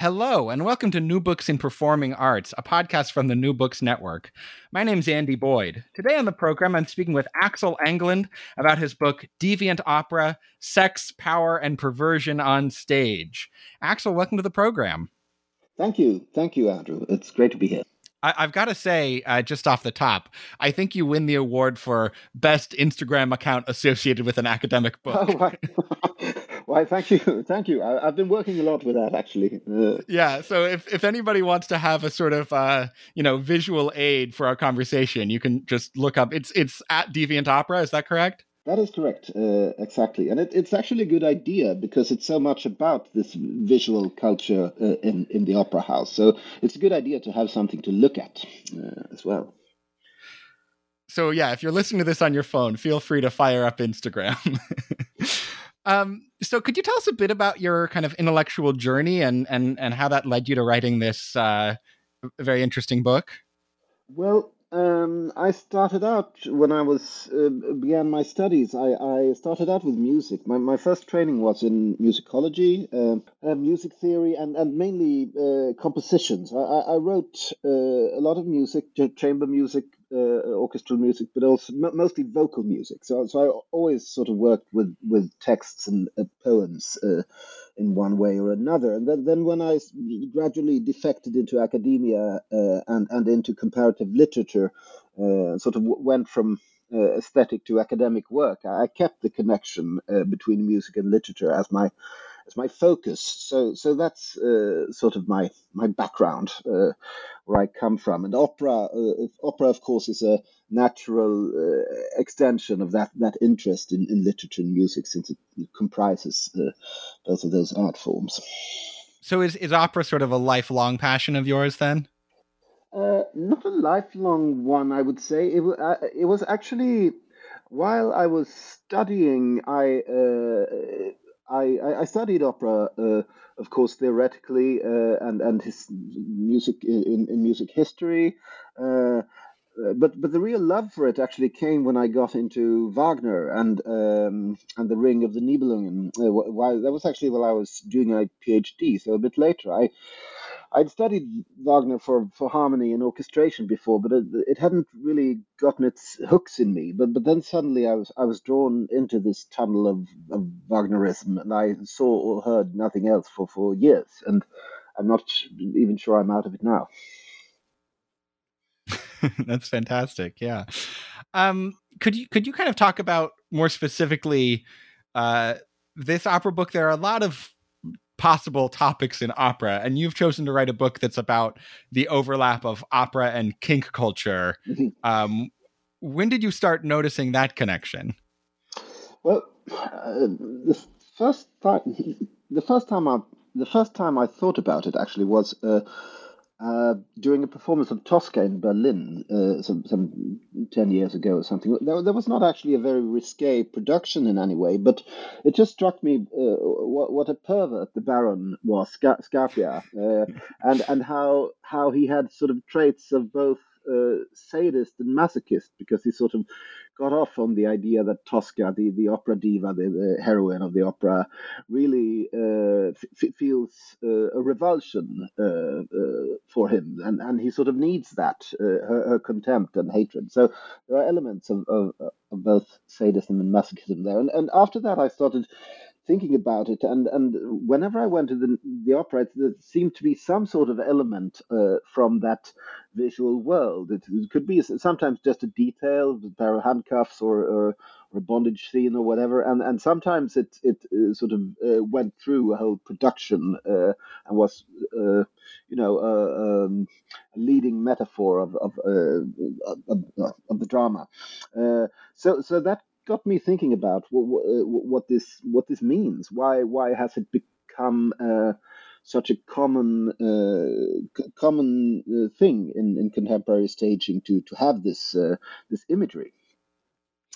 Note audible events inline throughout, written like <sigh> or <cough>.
Hello, and welcome to New Books in Performing Arts, a podcast from the New Books Network. My name's Andy Boyd. Today on the program, I'm speaking with Axel Englund about his book, Deviant Opera Sex, Power, and Perversion on Stage. Axel, welcome to the program. Thank you. Thank you, Andrew. It's great to be here. I, have got to say, uh, just off the top, I think you win the award for best Instagram account associated with an academic book. Oh, <laughs> Why, thank you, <laughs> thank you. I, have been working a lot with that actually. Uh, yeah. So if if anybody wants to have a sort of uh, you know visual aid for our conversation, you can just look up. It's it's at Deviant Opera. Is that correct? That is correct, uh, exactly, and it, it's actually a good idea because it's so much about this visual culture uh, in in the opera house. So it's a good idea to have something to look at uh, as well. So yeah, if you're listening to this on your phone, feel free to fire up Instagram. <laughs> Um, so could you tell us a bit about your kind of intellectual journey and and and how that led you to writing this uh, very interesting book? Well, um, I started out when I was uh, began my studies. I, I started out with music. My, my first training was in musicology, uh, uh, music theory, and and mainly uh, compositions. I, I wrote uh, a lot of music, chamber music, uh, orchestral music, but also m- mostly vocal music. So so I always sort of worked with with texts and poems in one way or another. And then, then when I gradually defected into academia uh, and, and into comparative literature, uh, sort of went from uh, aesthetic to academic work, I kept the connection uh, between music and literature as my as my focus. So so that's uh, sort of my my background, uh, where I come from. And opera, uh, opera of course, is a natural uh, extension of that that interest in, in literature and music, since it comprises uh, both of those art forms. So is is opera sort of a lifelong passion of yours then? Uh, not a lifelong one, I would say. It, it was actually while I was studying, I I, I studied opera, uh, of course, theoretically, uh, and and his music in, in music history. Uh, uh, but but the real love for it actually came when I got into Wagner and um, and the Ring of the Nibelungen. Uh, while that was actually while I was doing my PhD, so a bit later. I I'd studied Wagner for, for harmony and orchestration before, but it, it, hadn't really gotten its hooks in me. But but then suddenly I was I was drawn into this tunnel of, of Wagnerism, and I saw or heard nothing else for, for years, and I'm not even sure I'm out of it now. <laughs> That's fantastic. Yeah. Um, could you could you kind of talk about more specifically uh, this opera book? There are a lot of possible topics in opera, and you've chosen to write a book that's about the overlap of opera and kink culture. Mm-hmm. Um, when did you start noticing that connection? Well, uh, the first time, the first time I, the first time I thought about it actually was. Uh, uh, during a performance of Tosca in Berlin uh, some, some 10 years ago or something. There, there, was not actually a very risque production in any way, but it just struck me uh, what, what, a pervert the Baron was, Scarpia, uh, and, and how, how he had sort of traits of both uh, sadist and masochist because he sort of got off on the idea that Tosca, the, the opera diva, the, the heroine of the opera, really uh, f- feels uh, a revulsion uh, uh, for him, and, and he sort of needs that uh, her, her, contempt and hatred. So there are elements of, of, of both sadism and masochism there. And, and after that, I started thinking about it, and and whenever I went to the the opera, there seemed to be some sort of element uh, from that visual world. It, it, could be sometimes just a detail, a pair of handcuffs, or, or, or a bondage scene, or whatever, and and sometimes it it uh, sort of uh, went through a whole production uh, and was uh, you know um, a leading metaphor of of, uh, of, of the drama. so so that got me thinking about what, uh, what, this what this means. Why why has it become uh, such a common uh, c- common uh, thing in, in contemporary staging to to have this uh, this imagery.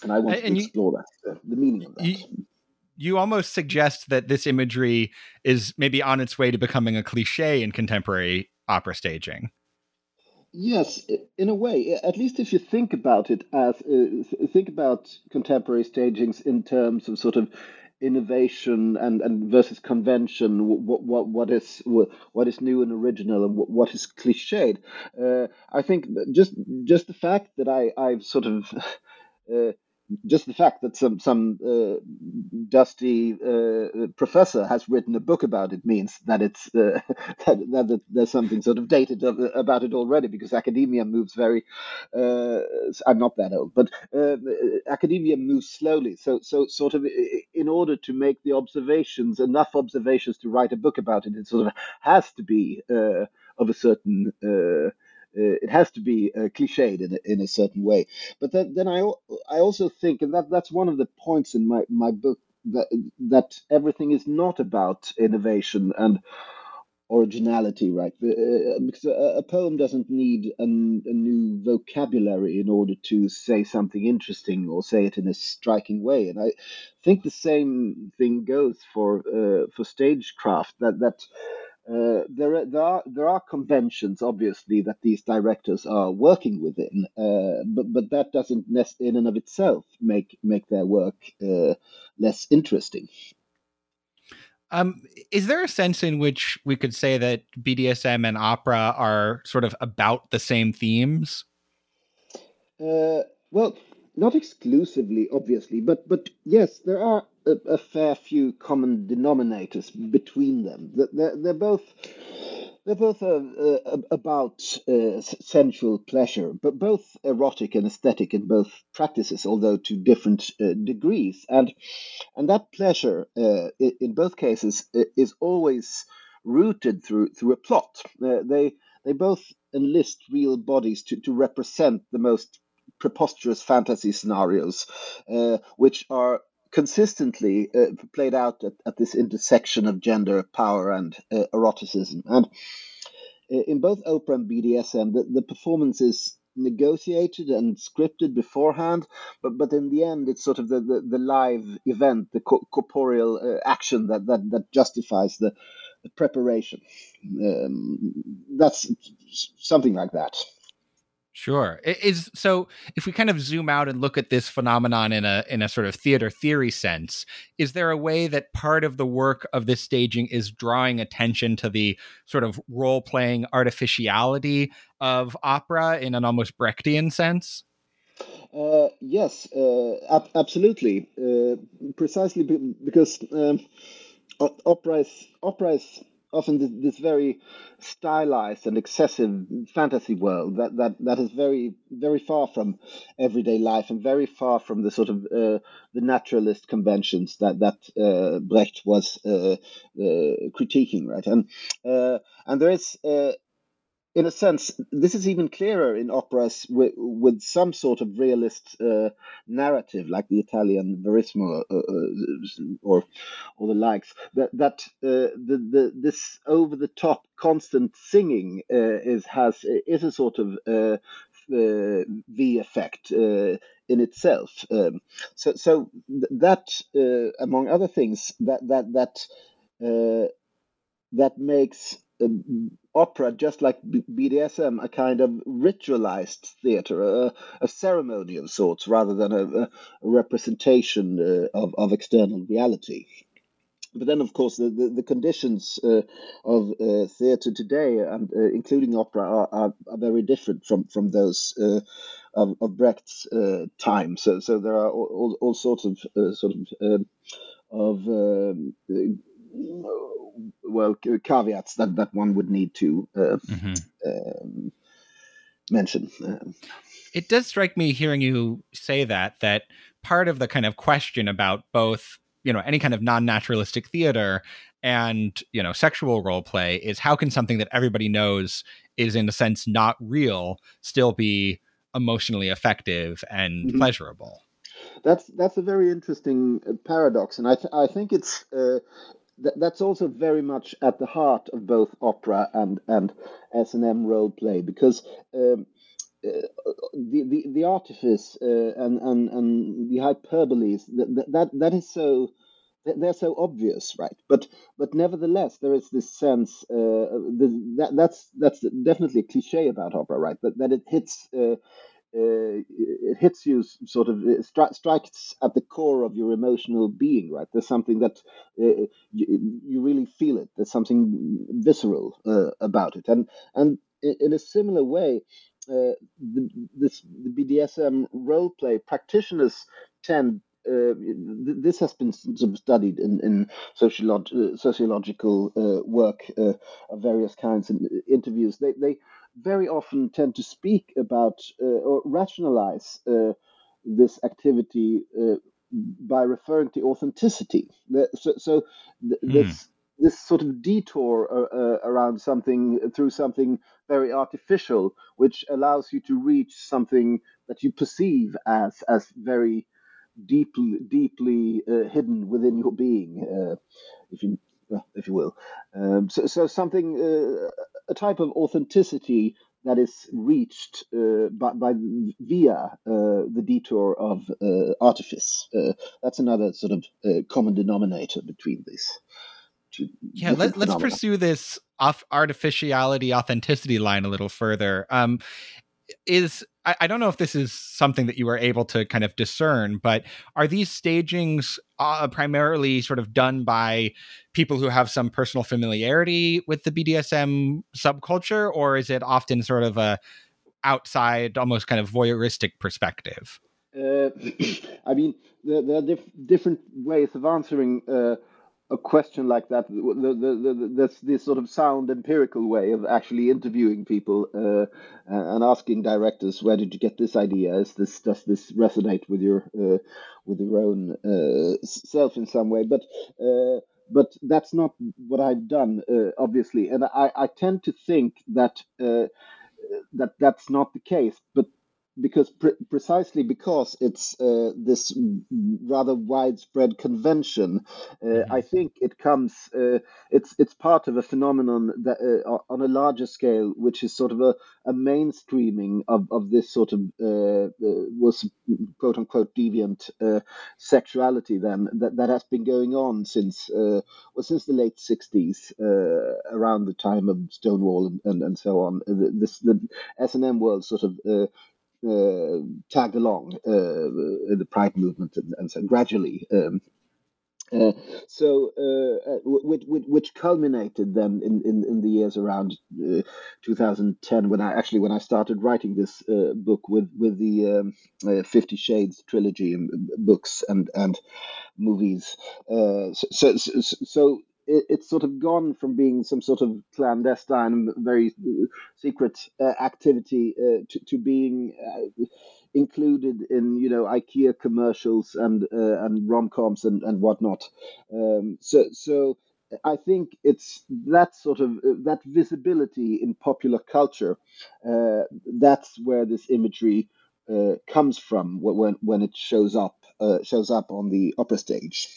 And I want And to you- explore that, uh, the meaning of that. You- you almost suggest that this imagery is maybe on its way to becoming a cliche in contemporary opera staging. Yes, in a way. At least if you think about it as uh, think about contemporary stagings in terms of sort of innovation and, and versus convention. What what what is what is new and original, and what, what is cliched. Uh, I think just just the fact that I I've sort of. <laughs> Uh, just the fact that some some uh, dusty uh, professor has written a book about it means that it's uh, <laughs> that, that, there's something sort of dated about it already because academia moves very. Uh, I'm not that old, but uh, academia moves slowly. So so sort of in order to make the observations enough observations to write a book about it, it sort of has to be uh, of a certain. Uh, it has to be uh, cliched in a, in a certain way, but then, then I I also think, and that that's one of the points in my my book that that everything is not about innovation and originality, right? Uh, Because a, a poem doesn't need an, a new vocabulary in order to say something interesting or say it in a striking way, and I think the same thing goes for uh, for stagecraft. That that uh, there, are, there are there are conventions, obviously, that these directors are working within, uh, but but that doesn't, in and of itself, make make their work uh, less interesting. Um, is there a sense in which we could say that BDSM and opera are sort of about the same themes? Uh, well, not exclusively, obviously, but but yes, there are a, a fair few common denominators between them. Th- They're, they're both they're both uh, uh, about uh, sensual pleasure, but both erotic and aesthetic in both practices, although to different uh, degrees. And and that pleasure, uh, in both cases, is always rooted through through a plot. Uh, they they both enlist real bodies to, to represent the most preposterous fantasy scenarios, uh, which are consistently uh, played out at, at this intersection of gender, power, and uh, eroticism. And uh, in both opera and BDSM, the, the performance is negotiated and scripted beforehand, but but in the end, it's sort of the, the, the live event, the co- corporeal uh, action that, that, that justifies the, the preparation. Um, that's something like that. Sure. I- Is so if we kind of zoom out and look at this phenomenon in a in a sort of theater theory sense, is there a way that part of the work of this staging is drawing attention to the sort of role-playing artificiality of opera in an almost Brechtian sense? Uh, yes, uh, ab- absolutely. Uh, precisely be- because um, opera is opera is often this, this very stylized and excessive fantasy world that, that, that is very very far from everyday life and very far from the sort of uh, the naturalist conventions that that uh, Brecht was uh, uh, critiquing, right? And uh, and there is uh, in a sense, this is even clearer in operas with, with some sort of realist uh, narrative, like the Italian Verismo uh, uh, or or the likes. That that uh, the the this over the top constant singing uh, is has is a sort of V effect in itself. Um, so so that among other things that that that that makes um, opera, just like BDSM, a kind of ritualized theater, a, a ceremony of sorts, rather than a, a representation uh, of, of external reality. But then, of course, the, the, the conditions uh, of uh, theatre today, and uh, including opera, are, are, are very different from from those uh, of, of Brecht's uh, time. So, so there are all, all, all sorts of uh, sort of um of um, well caveats that, that one would need to uh, um, mention. Um, It does strike me hearing you say that that part of the kind of question about both you know any kind of non-naturalistic theater and you know sexual role play is how can something that everybody knows is in a sense not real still be emotionally effective and Mhm. pleasurable that's that's a very interesting uh, paradox, and I th- I think it's uh, th- that's also very much at the heart of both opera and and S and M role play because. Um, uh, the, the the artifice uh, and, and and the hyperboles that that that is so they're so obvious, right? But but nevertheless, there is this sense uh, that that's that's definitely a cliche about opera, right? That that it hits. Uh, it hits you sort of stri- strikes at the core of your emotional being right? There's something that uh, you, you, really feel it. There's something visceral uh, about it. And and in a similar way uh, the, this the BDSM role play practitioners tend uh, this has been studied in, in sociolog- uh, sociological uh, work uh, of various kinds and interviews. They, they very often tend to speak about uh, or rationalize this activity by referring to authenticity. So, so th- mm. this this sort of detour uh, uh, around something through something very artificial, which allows you to reach something that you perceive as as very deeply deeply uh, hidden within your being, uh, if you if you will. Um, so, so something uh, a type of authenticity that is reached uh, by, by, via uh, the detour of uh, artifice. that's another sort of common denominator between these. yeah, let, us pursue this off artificiality authenticity line a little further. Um, is I, I, don't know if this is something that you were able to kind of discern, but are these stagings uh, primarily sort of done by people who have some personal familiarity with the BDSM subculture, or is it often sort of a outside, almost kind of voyeuristic perspective? Uh, <clears throat> I mean, there, there are diff- different ways of answering uh, a question like that, the, the, the, that's this sort of sound empirical way of actually interviewing people uh, and asking directors, where did you get this idea? Is this does this resonate with your uh, with your own uh, self in some way? But uh, but that's not what I've done, uh, obviously, and I, I tend to think that uh, that that's not the case. But because pre- precisely because it's uh, this rather widespread convention, uh, mm-hmm. I think it comes. Uh, it's it's part of a phenomenon that uh, on a larger scale, which is sort of a, a mainstreaming of, of this sort of uh, uh, was quote unquote deviant sexuality. Then that, that has been going on since well since the late '60s, around the time of Stonewall and, and, and so on. This the S and M world sort of uh, tagged along uh, in the Pride movement, and, and so gradually. Um, uh, so, uh, which, which, culminated then in, in, in the years around uh, 2010, when I actually when I started writing this uh, book with with the um, Fifty Shades trilogy and books and and movies. so, so, so it, it's sort of gone from being some sort of clandestine, very secret uh, activity uh, to, to being uh, included in you know IKEA commercials and uh, and rom coms and and whatnot. Um, so so. I think it's that sort of uh, that visibility in popular culture. Uh, that's where this imagery comes from when when it shows up shows up on the opera stage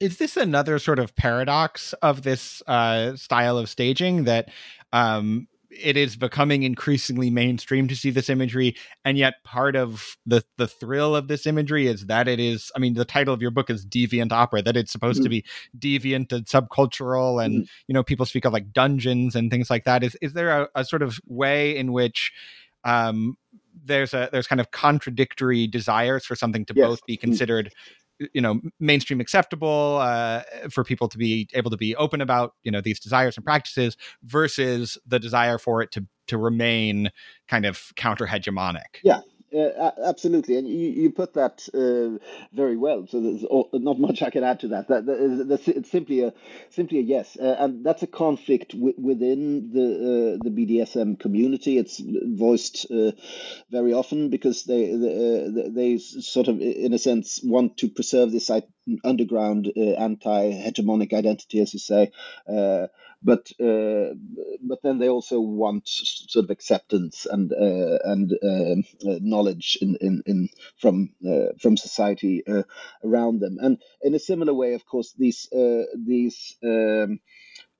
is this another sort of paradox of this uh, style of staging that um, it is becoming increasingly mainstream to see this imagery and yet part of the the thrill of this imagery is that it is i mean the title of your book is deviant opera that it's supposed mm-hmm. to be deviant and subcultural and mm-hmm. you know people speak of like dungeons and things like that is is there a, a sort of way in which um there's a there's kind of contradictory desires for something to yes. both be mm. considered you know mainstream acceptable uh, for people to be able to be open about you know these desires and practices versus the desire for it to to remain kind of counter hegemonic yeah uh, absolutely, and you, you put that uh, very well. So there's not much I can add to that. That, that's, it's simply a simply a yes, uh, and that's a conflict within the uh, the BDSM community. It's voiced uh, very often because they they, uh, they sort of, in a sense, want to preserve this underground uh, anti-hegemonic identity, as you say. Uh, but uh, but then they also want sort of acceptance and uh, and um, uh, knowledge in, in, in from uh, from society around them. And in a similar way, of course, these these um,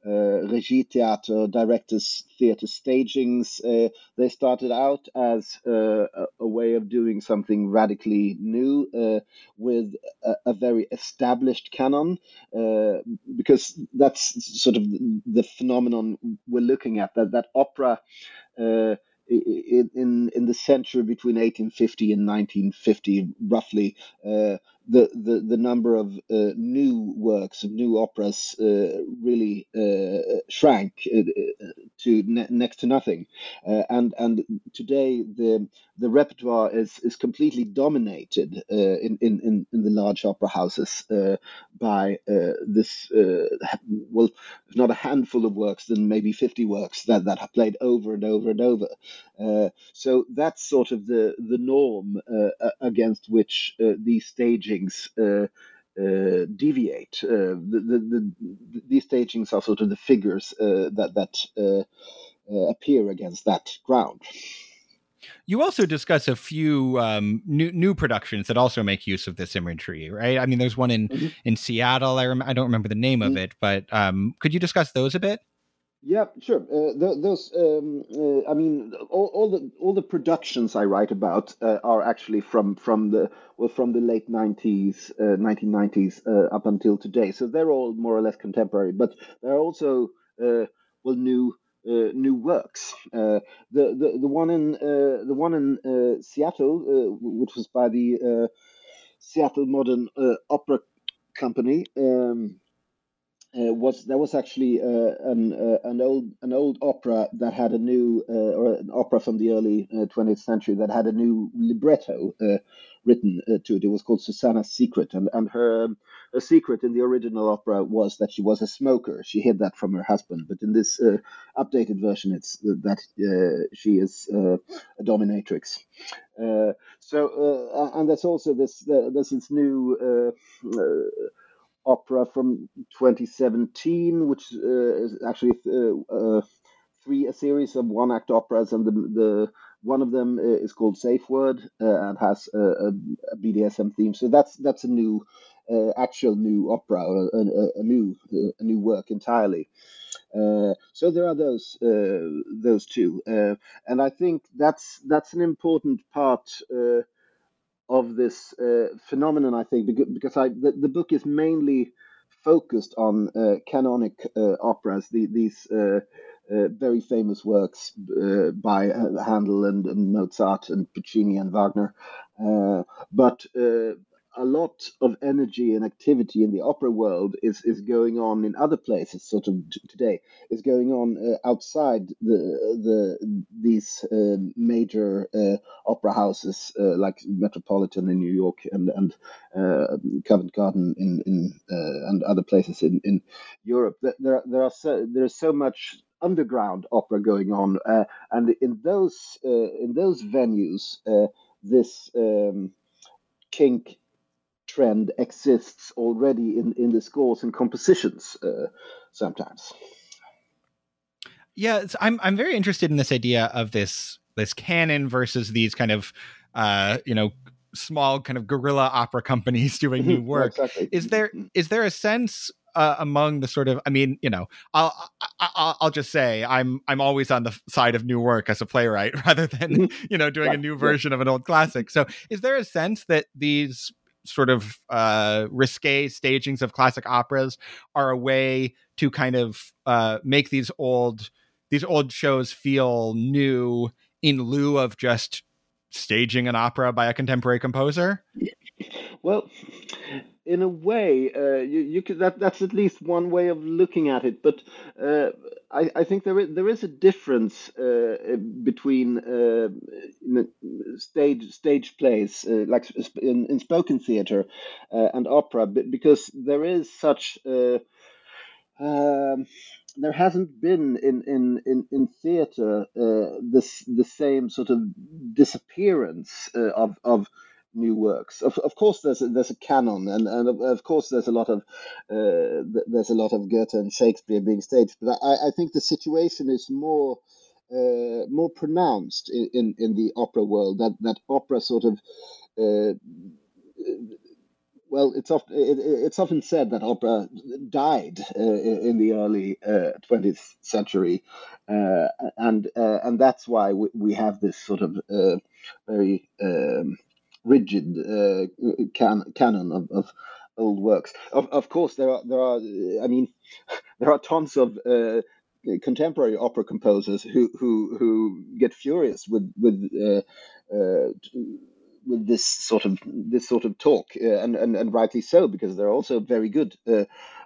uh, Regie Theater, directors theater stagings. Uh, they started out as uh, a, way of doing something radically new uh, with a, a, very established canon, uh, because that's sort of the phenomenon we're looking at. That that opera. Uh, in in the century between 1850 and 1950, roughly, the, the the number of uh, new works of new operas uh, really uh, shrank uh, to ne- next to nothing, uh, and and today the the repertoire is is completely dominated in, in in the large opera houses by this well, if not a handful of works, then maybe 50 works that that are played over and over and over. so that's sort of the the norm against which these staging stagings uh, uh, deviate. Uh, the, the, the, these stagings are sort of the figures that that appear against that ground. You also discuss a few um, new new productions that also make use of this imagery, right? I mean, there's one in mm-hmm. in Seattle. I rem- I don't remember the name mm-hmm. of it, but um, could you discuss those a bit? Yeah, sure. Uh, those, um, uh, I mean, all, all, the all the productions I write about uh, are actually from from the well from the late nineties, uh, nineteen nineties uh, up until today. So they're all more or less contemporary, but there are also uh, well new new works. the, the the one in the one in Seattle, which was by the Seattle Modern Opera Company. Um, uh, was there was actually uh, an uh, an old an old opera that had a new uh, or an opera from the early 20th uh, century that had a new libretto uh, written to it. It was called Susanna's Secret, and and her um, a secret in the original opera was that she was a smoker. She hid that from her husband, but in this updated version, it's that she is a dominatrix. so and there's also this there's this new opera from 2017, which uh, is actually uh, uh, three a series of one act operas, and the, the one of them is called Safe Word and has a, a, a, BDSM theme. So that's that's a new, actual new opera, a, a, new a new work entirely. Uh, so there are those uh, those two, uh, and I think that's that's an important part of this uh, phenomenon, I think, because I, the, the book is mainly focused on uh, canonic uh, operas, the, these uh, uh, very famous works uh, by Handel and, and, Mozart and Puccini and Wagner. but a lot of energy and activity in the opera world is, is going on in other places sort of today is going on uh, outside the the these uh, major uh, opera houses uh, like Metropolitan in New York and and uh, Covent Garden in in uh, and other places in in Europe. There there are so, there's so much underground opera going on and in those in those venues this um, kink trend exists already in, in the scores and compositions uh, sometimes. Yeah, I'm I'm very interested in this idea of this this canon versus these kind of uh, you know small kind of guerrilla opera companies <laughs> doing new <laughs> work. exactly. Is there mm-hmm. there a sense uh, among the sort of I mean, you know, I'll, I'll I'll just say I'm I'm always on the side of new work as a playwright <laughs> rather than mm-hmm. you know doing a new version of an old classic. So, is there a sense that these sort of uh, risque stagings of classic operas are a way to kind of uh, make these old these old shows feel new in lieu of just staging an opera by a contemporary composer. Well, in a way, uh, you, you could that that's at least one way of looking at it. But uh, I, I think there is there is a difference uh, between uh, stage stage plays uh, like in, in spoken theater uh, and opera, because there is such. Um, there hasn't been in in in, in theater this the same sort of disappearance of of new works. Of, of course, there's a, there's a canon, and, and of, of course there's a lot of uh, there's a lot of Goethe and Shakespeare being staged. But I, I think the situation is more uh, more pronounced in, in, in, the opera world. That that opera sort of uh, well, it's often it, it's often said that opera died uh, in the early uh, twentieth century, uh, and uh, and that's why we, we, have this sort of uh, very um, rigid can, canon of, of, old works. Of, of course, there are there are I mean, <laughs> there are tons of contemporary opera composers who who who get furious with with with this sort of this sort of talk, uh, and, and and rightly so, because there are also very good uh,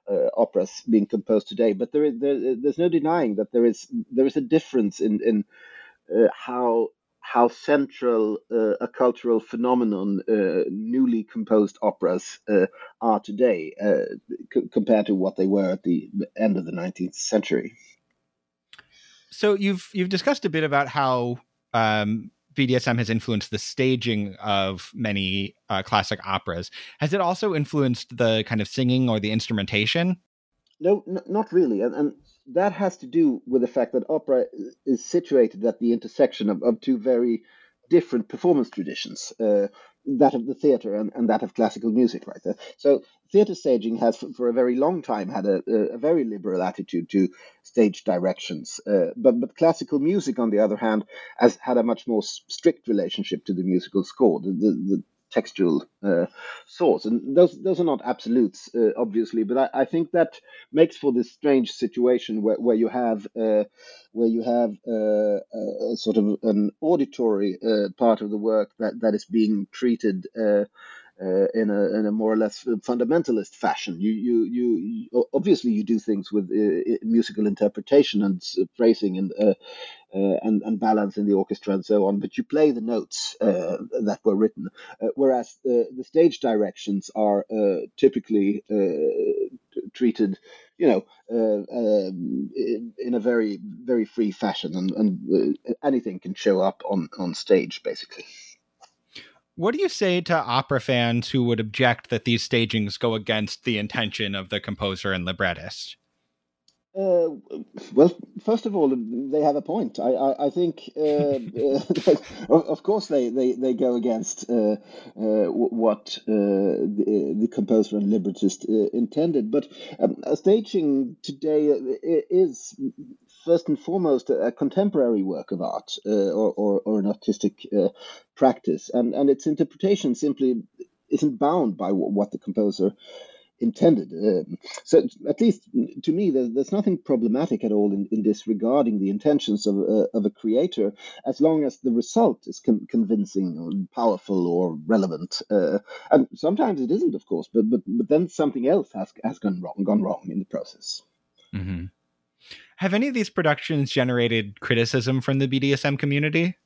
uh, operas being composed today. But there is there, there's no denying that there is there is a difference in in uh, how how central uh, a cultural phenomenon uh, newly composed operas are today c- compared to what they were at the end of the 19th century. So you've you've discussed a bit about how um, BDSM has influenced the staging of many uh, classic operas. Has it also influenced the kind of singing or the instrumentation? No, n- not really. And, and, that has to do with the fact that opera is situated at the intersection of, of two very different performance traditions. Uh, that of the theater and, and that of classical music, right there. So theater staging has, for, for a very long time, had a, a, very liberal attitude to stage directions. Uh, but but classical music, on the other hand, has had a much more strict relationship to the musical score. The, the, the textual uh, source. And those those are not absolutes, uh, obviously, but I, I, think that makes for this strange situation where, where you have uh, where you have uh, a sort of an auditory uh, part of the work that, that is being treated. Uh, in a in a more or less fundamentalist fashion. You you you obviously you do things with uh, musical interpretation and phrasing and uh, uh, and, and balance in the orchestra and so on, but you play the notes uh, that were written. Uh, whereas the stage directions are typically treated, you know, um, in a very very free fashion, and, and anything can show up on on stage, basically. What do you say to opera fans who would object that these stagings go against the intention of the composer and librettist? Uh, well, first of all, they have a point. I, I, I think, uh, <laughs> of course, they, they, they go against uh, uh what uh, the, the, composer and librettist uh, intended. But um, staging today is first and foremost a contemporary work of art or, or, or, an artistic practice, and, and its interpretation simply isn't bound by what the composer intended. Um, so, at least to me, there's, there's nothing problematic at all in, in disregarding the intentions of, uh, of a creator, as long as the result is con- convincing or powerful or relevant. Uh, and sometimes it isn't, of course, but but but then something else has has gone wrong, gone wrong in the process. Mm-hmm. Have any of these productions generated criticism from the BDSM community?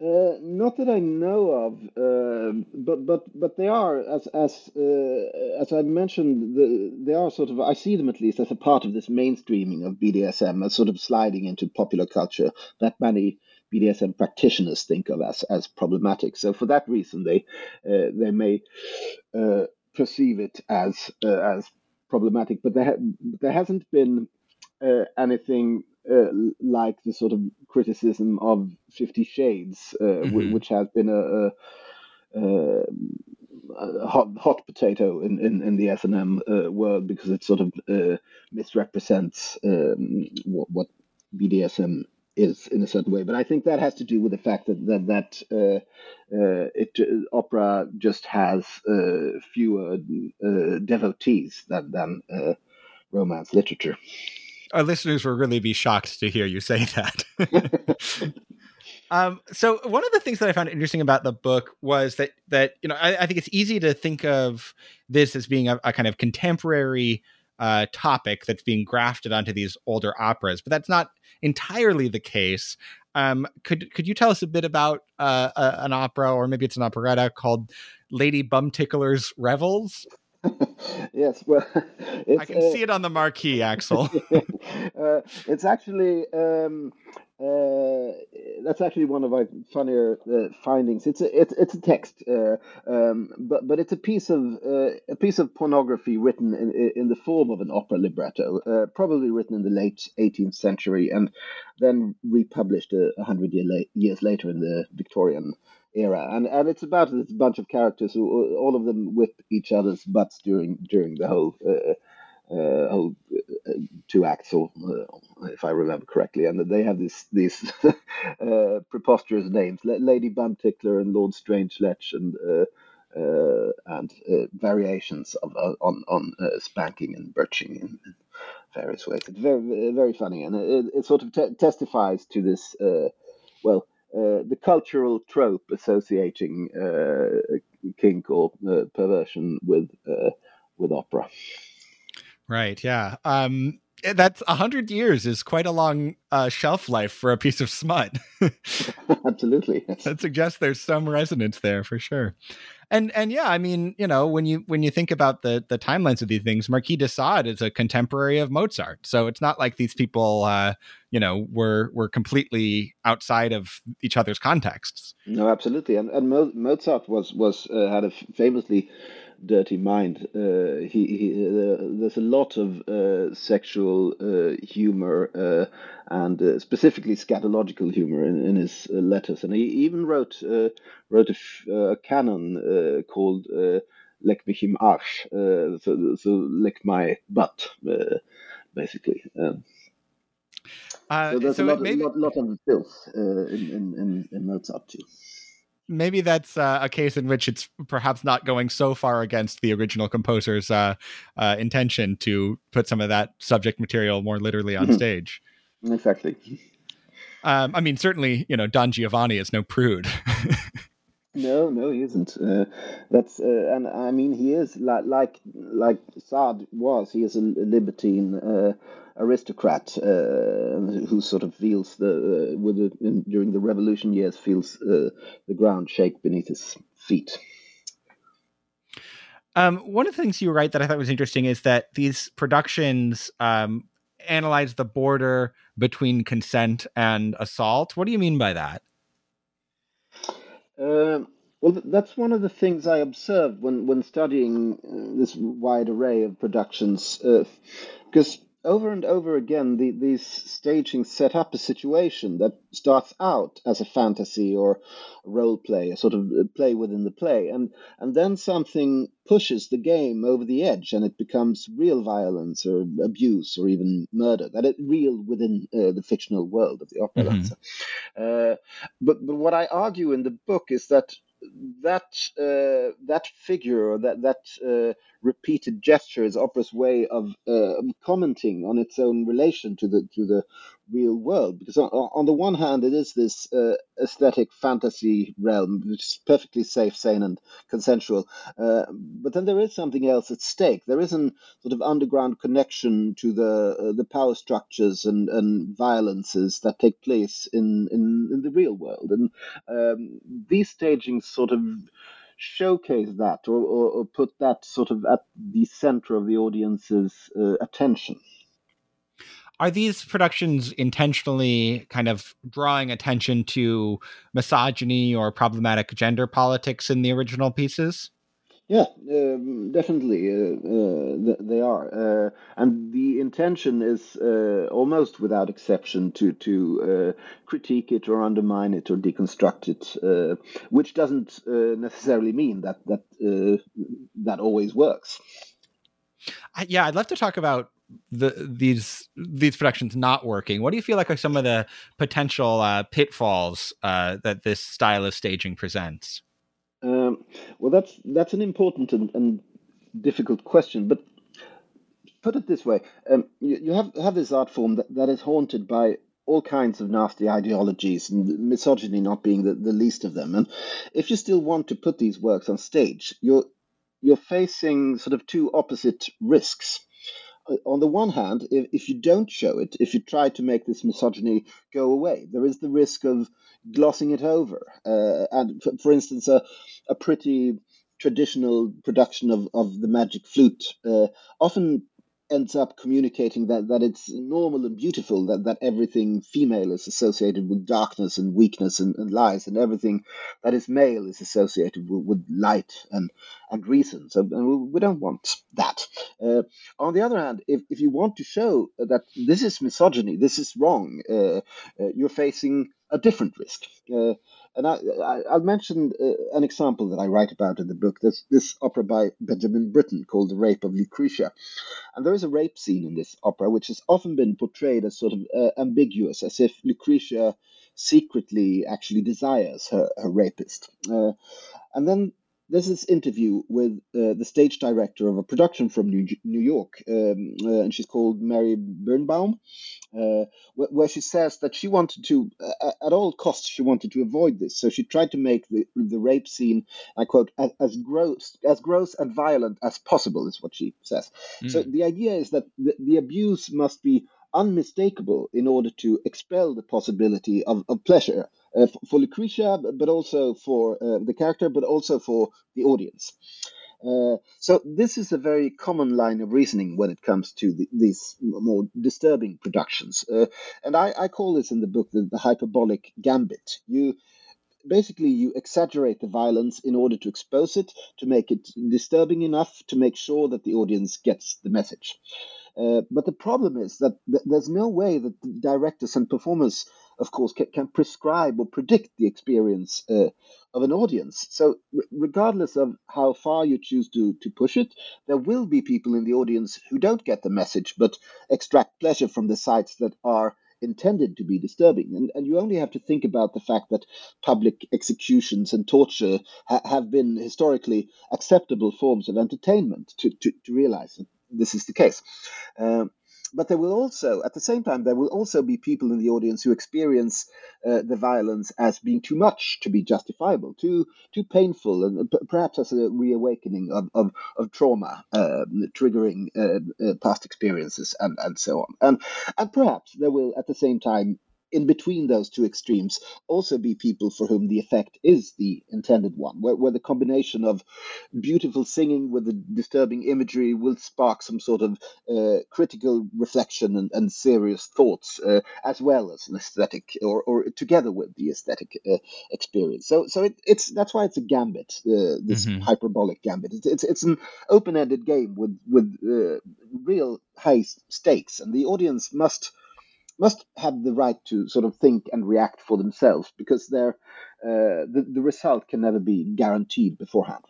Uh, not that I know of, uh, but but but they are as as uh, as I mentioned, the, they are sort of I see them at least as a part of this mainstreaming of BDSM, as sort of sliding into popular culture that many BDSM practitioners think of as as problematic. So for that reason, they uh, they may uh, perceive it as uh, as problematic, but there ha- there hasn't been anything uh, like the sort of criticism of Fifty Shades, uh, mm-hmm. w- which has been a, a, a, hot hot potato in, in, in the S and M uh, world because it sort of uh, misrepresents um, what, what, BDSM is in a certain way. But I think that has to do with the fact that that, that uh, uh, it opera just has fewer devotees than than romance literature our listeners will really be shocked to hear you say <laughs> that. um, so one of the things that I found interesting about the book was that that you know I, I think it's easy to think of this as being a, a kind of contemporary uh, topic that's being grafted onto these older operas, but that's not entirely the case. Um, could could you tell us a bit about uh, a, an opera, or maybe it's an operetta called Lady Bumtickler's Revels? <laughs> yes, well, <laughs> I can uh, see it on the marquee, Axel. <laughs> uh, it's actually um, Uh, that's actually one of my funnier uh, findings. It's a it's, it's a text, uh, um, but but it's a piece of uh, a piece of pornography written in in the form of an opera libretto, uh, probably written in the late 18th century, and then republished a, a hundred year la- years later in the Victorian era. And and it's about this bunch of characters who all of them whip each other's butts during during the whole. Uh, uh, whole uh, two acts, or uh, if I remember correctly, and they have this these <laughs> uh, preposterous names: Lady Bumtickler and Lord Strangelech, and uh, uh, and variations of on on spanking and birching in, in, various ways. It's very very funny, and it, it sort of te- testifies to this well. The cultural trope associating kink or perversion with with opera. Right. Yeah. Um, eh, that's a hundred years is quite a long uh, shelf life for a piece of smut. <laughs> <laughs> Absolutely. Yes. That suggests there's some resonance there for sure. And and yeah, I mean, you know, when you when you think about the the timelines of these things, Marquis de Sade is a contemporary of Mozart, so it's not like these people, uh, you know, were were completely outside of each other's contexts. No, absolutely. And and Mozart was was uh, had a famously dirty mind. Uh, he, he uh, there's a lot of uh, sexual uh, humor uh, and uh, specifically scatological humor in, in his letters, and he even wrote wrote a, canon called "Leck mich im Arsch," so, so lick my butt, basically. Um, so there's so a lot, maybe... lot, lot of filth in, in, in, in Mozart too maybe that's uh, a case in which it's perhaps not going so far against the original composer's uh, uh, intention to put some of that subject material more literally on mm-hmm. stage. Exactly. Um, I mean, certainly, you know, Don Giovanni is no prude. <laughs> no, no, he isn't. Uh, that's uh, and I mean, he is like like like Sade was. He is a libertine uh, aristocrat uh, who sort of feels the uh, with the, in, during the revolution years feels uh, the ground shake beneath his feet. Um, one of the things you write that I thought was interesting is that these productions um, analyze the border between consent and assault. What do you mean by that? Um, well, that's one of the things I observed when, when studying this wide array of productions, because uh, over and over again, the, these staging set up a situation that starts out as a fantasy or role play, a sort of play within the play, and and then something pushes the game over the edge, and it becomes real violence or abuse or even murder. That it real within uh, the fictional world of the opera. Mm-hmm. Uh, but but what I argue in the book is that that uh, that figure or that that uh, repeated gesture is opera's way of uh, commenting on its own relation to the to the real world. Because on, on the one hand it is this uh, aesthetic fantasy realm which is perfectly safe sane and consensual. Uh, but then there is something else at stake. There is an sort of underground connection to the uh, the power structures and, and violences that take place in, in, in the real world. And um, these stagings sort of showcase that or, or, or, put that sort of at the center of the audience's uh, attention. Are these productions intentionally kind of drawing attention to misogyny or problematic gender politics in the original pieces? Yeah, um, definitely, uh, uh, they are, uh, and the intention is uh, almost without exception to to uh, critique it or undermine it or deconstruct it, uh, which doesn't necessarily mean that that that always works. yeah, I'd love to talk about the these these productions not working. What do you feel like are some of the potential pitfalls that this style of staging presents? Um, well, that's that's an important and, and, difficult question, but put it this way: um, you, you, have have this art form that, that is haunted by all kinds of nasty ideologies, and misogyny not being the, the least of them. And if you still want to put these works on stage, you're you're facing sort of two opposite risks on the one hand, if, if you don't show it, if you try to make this misogyny go away, there is the risk of glossing it over. Uh, and for, for instance, a, a pretty traditional production of, of the magic flute uh, often ends up communicating that, that it's normal and beautiful, that, that everything female is associated with darkness and weakness and, and lies, and everything that is male is associated with, with light and, and reason. So and we don't want that. Uh, on the other hand, if, if you want to show that this is misogyny, this is wrong, uh, uh, you're facing a different risk. And I, I, will mention uh, an example that I write about in the book. There's this opera by Benjamin Britten called The Rape of Lucretia. And there is a rape scene in this opera, which has often been portrayed as sort of uh, ambiguous, as if Lucretia secretly actually desires her, her rapist. Uh, and then there's this interview with uh, the stage director of a production from New, New York, um, uh, and she's called Mary Birnbaum, uh, where she says that she wanted to, at all costs, she wanted to avoid this. So she tried to make the, the rape scene, I quote, as, as gross, as gross and violent as possible, is what she says. Mm. So the idea is that the, the abuse must be unmistakable in order to expel the possibility of, of pleasure uh, for Lucretia, but also for uh, the character, but also for the audience. Uh, so this is a very common line of reasoning when it comes to the, these more disturbing productions, uh, and I, I, call this in the book the, the hyperbolic gambit. You basically you exaggerate the violence in order to expose it, to make it disturbing enough to make sure that the audience gets the message. Uh, but the problem is that th- there's no way that directors and performers, of course, can, can prescribe or predict the experience uh, of an audience. So, r- regardless of how far you choose to, to push it, there will be people in the audience who don't get the message but extract pleasure from the sights that are intended to be disturbing. And, and you only have to think about the fact that public executions and torture ha- have been historically acceptable forms of entertainment to, to, to realize that this is the case. Um, but there will also, at the same time, there will also be people in the audience who experience uh, the violence as being too much to be justifiable, too too painful, and p- perhaps as a reawakening of of, of trauma, uh, triggering uh, uh, past experiences, and and so on. And and perhaps there will, at the same time, in between those two extremes also be people for whom the effect is the intended one, where, where the combination of beautiful singing with the disturbing imagery will spark some sort of uh, critical reflection and, and serious thoughts, uh, as well as an aesthetic, or, or together with the aesthetic uh, experience. So, so it, it's that's why it's a gambit, uh, this mm-hmm. hyperbolic gambit. It's, it's, it's an open-ended game with with uh, real high stakes, and the audience must must have the right to sort of think and react for themselves because uh, the, the result can never be guaranteed beforehand.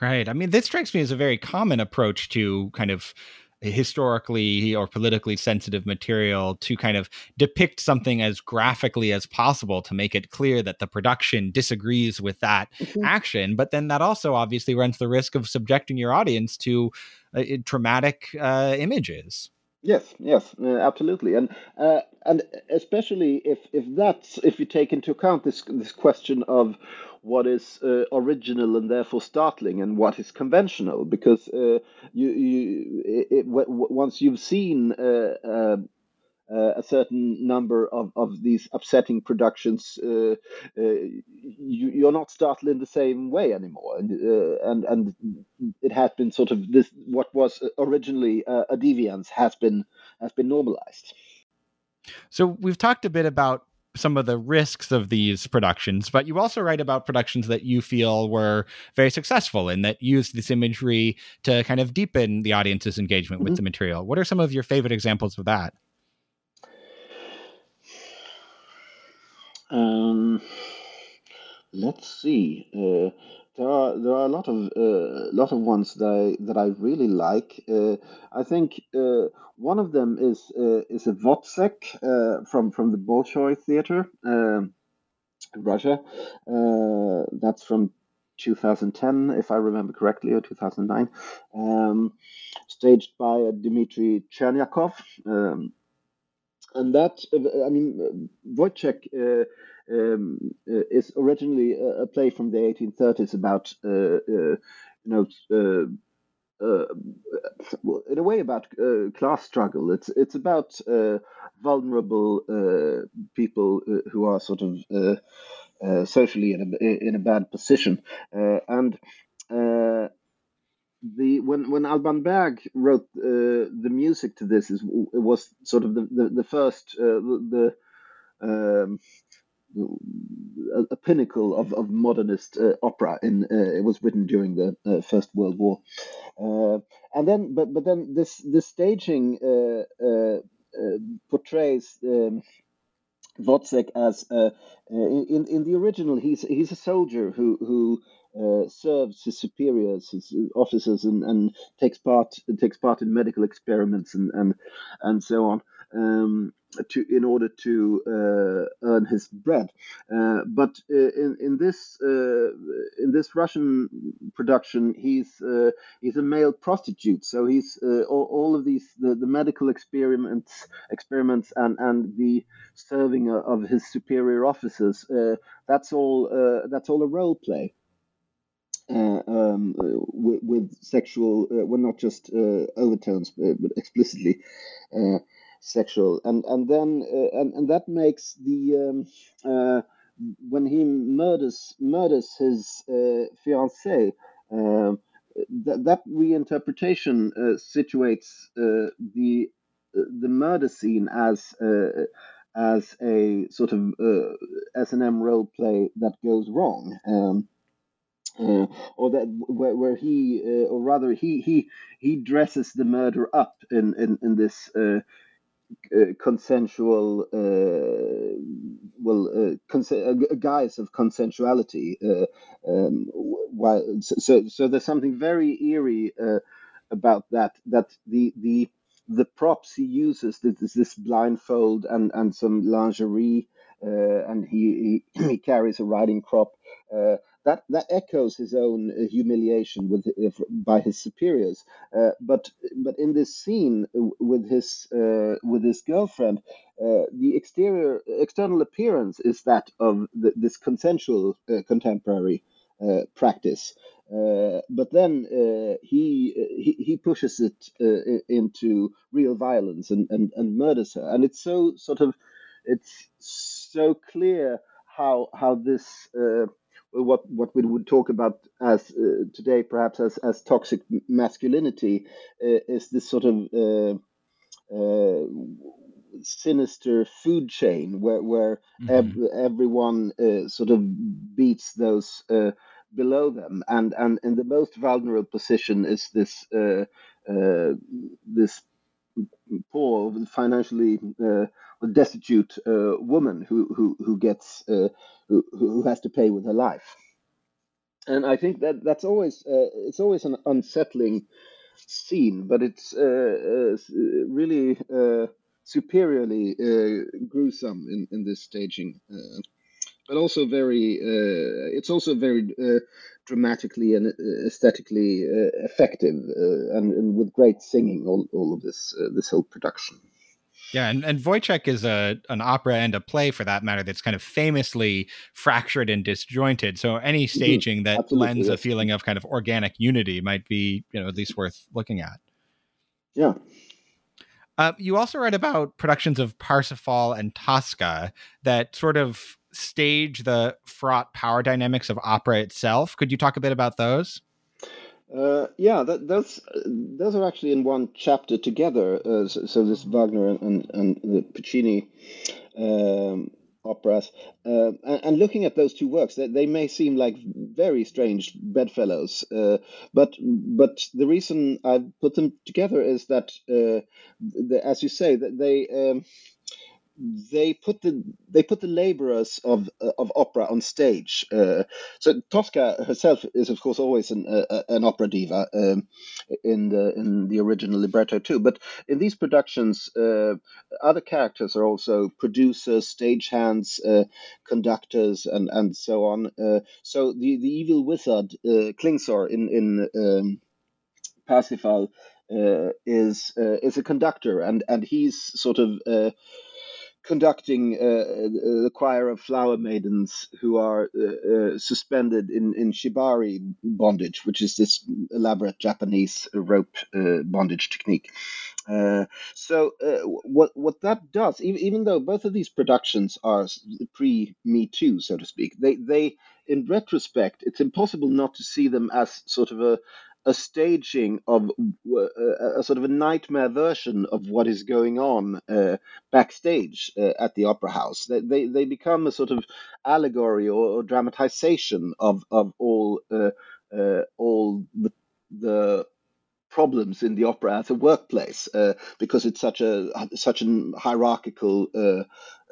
Right. I mean, this strikes me as a very common approach to kind of historically or politically sensitive material to kind of depict something as graphically as possible to make it clear that the production disagrees with that mm-hmm. action but then that also obviously runs the risk of subjecting your audience to uh, traumatic uh, images Yes, yes, uh, absolutely, and uh, and especially if if that's if you take into account this this question of what is uh, original and therefore startling and what is conventional, because uh, you you it, it, once you've seen uh, uh, uh, a certain number of, of these upsetting productions, uh, uh, you, are not startled in the same way anymore, and uh, and and it has been sort of this what was originally a deviance has been has been normalized. So we've talked a bit about some of the risks of these productions, but you also write about productions that you feel were very successful and that used this imagery to kind of deepen the audience's engagement mm-hmm. with the material. What are some of your favorite examples of that? Um, let's see. Uh, there are there are a lot of uh, lot of ones that I that I really like. Uh, I think uh, one of them is uh, is a Wozzeck uh, from from the Bolshoi Theater, um, Russia. Uh, that's from 2010, if I remember correctly, or 2009. Um, staged by Dmitry Chernyakov. Um, and that I mean Woyzeck uh, um, uh, is originally a, play from the 1830s about uh, uh, you know. Uh, in a way, about class struggle. It's it's about vulnerable people who are sort of socially in a in a bad position, and the when when Alban Berg wrote uh, the music to this, is it was sort of the the, the first uh, the, um, a, a, pinnacle of, of modernist uh, opera. In uh, it was written during the uh, First World War, uh, and then but but then this this staging portrays. Um, Wozzeck as in in the original he's he's a soldier who who uh, serves his superiors, his officers, and, and takes part takes part in medical experiments and and, and so on. Um, to in order to uh, earn his bread, uh, but uh, in in this uh, in this Russian production, he's he's a male prostitute. So he's all, all, of these the, the medical experiments experiments and and the serving of his superior officers. that's all that's all a role play uh, um, with, with, sexual, uh, well, not just uh, overtones, but, but explicitly uh, sexual, and and then uh, and and that makes the um, uh, when he murders murders his fiancée. Um, that, that reinterpretation situates the the murder scene as as a sort of S and M role play that goes wrong. Um, uh, or that where, where he uh, or rather he he he dresses the murder up in in, in this uh, uh consensual uh, well uh, a guise of consensuality um, while, so so there's something very eerie about that that the the the props he uses this this blindfold and and some lingerie and he, he, <clears throat> he carries a riding crop that that echoes his own uh, humiliation with uh, by his superiors. Uh, but but in this scene uh, with his uh, with his girlfriend, uh, the exterior external appearance is that of the, this consensual uh, contemporary practice. but then he, he he pushes it into real violence and, and, and murders her, and it's so sort of it's so clear how how this what what we would talk about as uh, today perhaps as as toxic masculinity uh, is this sort of uh, uh sinister food chain where where mm-hmm. ev- everyone uh, sort of beats those uh, below them and and in the most vulnerable position is this this poor financially destitute woman who who who gets who, who has to pay with her life. And I think that that's always uh, it's always an unsettling scene, but it's uh, uh, really uh, superiorly uh, gruesome in, in this staging, uh, but also very it's also very dramatically and aesthetically effective, and, and, with great singing. All, all of this this whole production. Yeah, and, and Woyzeck is a an opera and a play for that matter that's kind of famously fractured and disjointed. So any mm-hmm. staging mm-hmm. that Absolutely, lends yes. a feeling of kind of organic unity might be, you know, at least worth looking at. Yeah. Uh, you also write about productions of Parsifal and Tosca that sort of stage the fraught power dynamics of opera itself. Could you talk a bit about those? Uh, yeah, that, those those are actually in one chapter together. Uh, so, so, this Wagner and, and, and the Puccini um, operas, uh, and, and, looking at those two works, they, they may seem like very strange bedfellows. Uh, but but the reason I put them together is that, uh, the, as you say, that they. Um, they put the they put the laborers of uh, of opera on stage. Uh, so Tosca herself is, of course, always an uh, an opera diva um, in the in the original libretto too. But in these productions, uh, other characters are also producers, stagehands, uh, conductors, and and so on. Uh, so the the evil wizard Klingsor in in um, Parsifal. is is a conductor and and he's sort of conducting uh, a choir of flower maidens who are uh, uh, suspended in, in shibari bondage, which is this elaborate Japanese rope uh, bondage technique. Uh, so uh, what what that does, even, even though both of these productions are pre Me Too, so to speak, they they in retrospect, it's impossible not to see them as sort of a a staging of uh, a sort of a nightmare version of what is going on uh, backstage uh, at the opera house. They, they, they become a sort of allegory or, or dramatization of of all uh, uh, all the, the problems in the opera as a workplace uh, because it's such a such a hierarchical uh,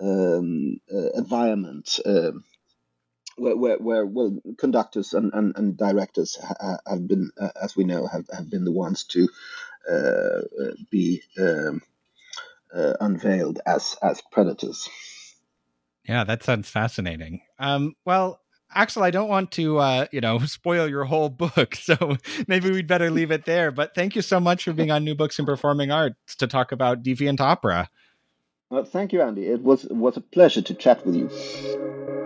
um, uh, environment. Um, where, where, where, well, conductors and, and, and directors ha- have been, uh, as we know, have, have been the ones to uh, be um, uh, unveiled as as predators. Yeah, that sounds fascinating. Um, well, Axel, I don't want to, uh, you know, <laughs> spoil your whole book, <laughs> so maybe we'd better leave it there. But thank you so much for being on New Books in Performing Arts to talk about Deviant Opera. Well, thank you, Andy. It was was a pleasure to chat with you.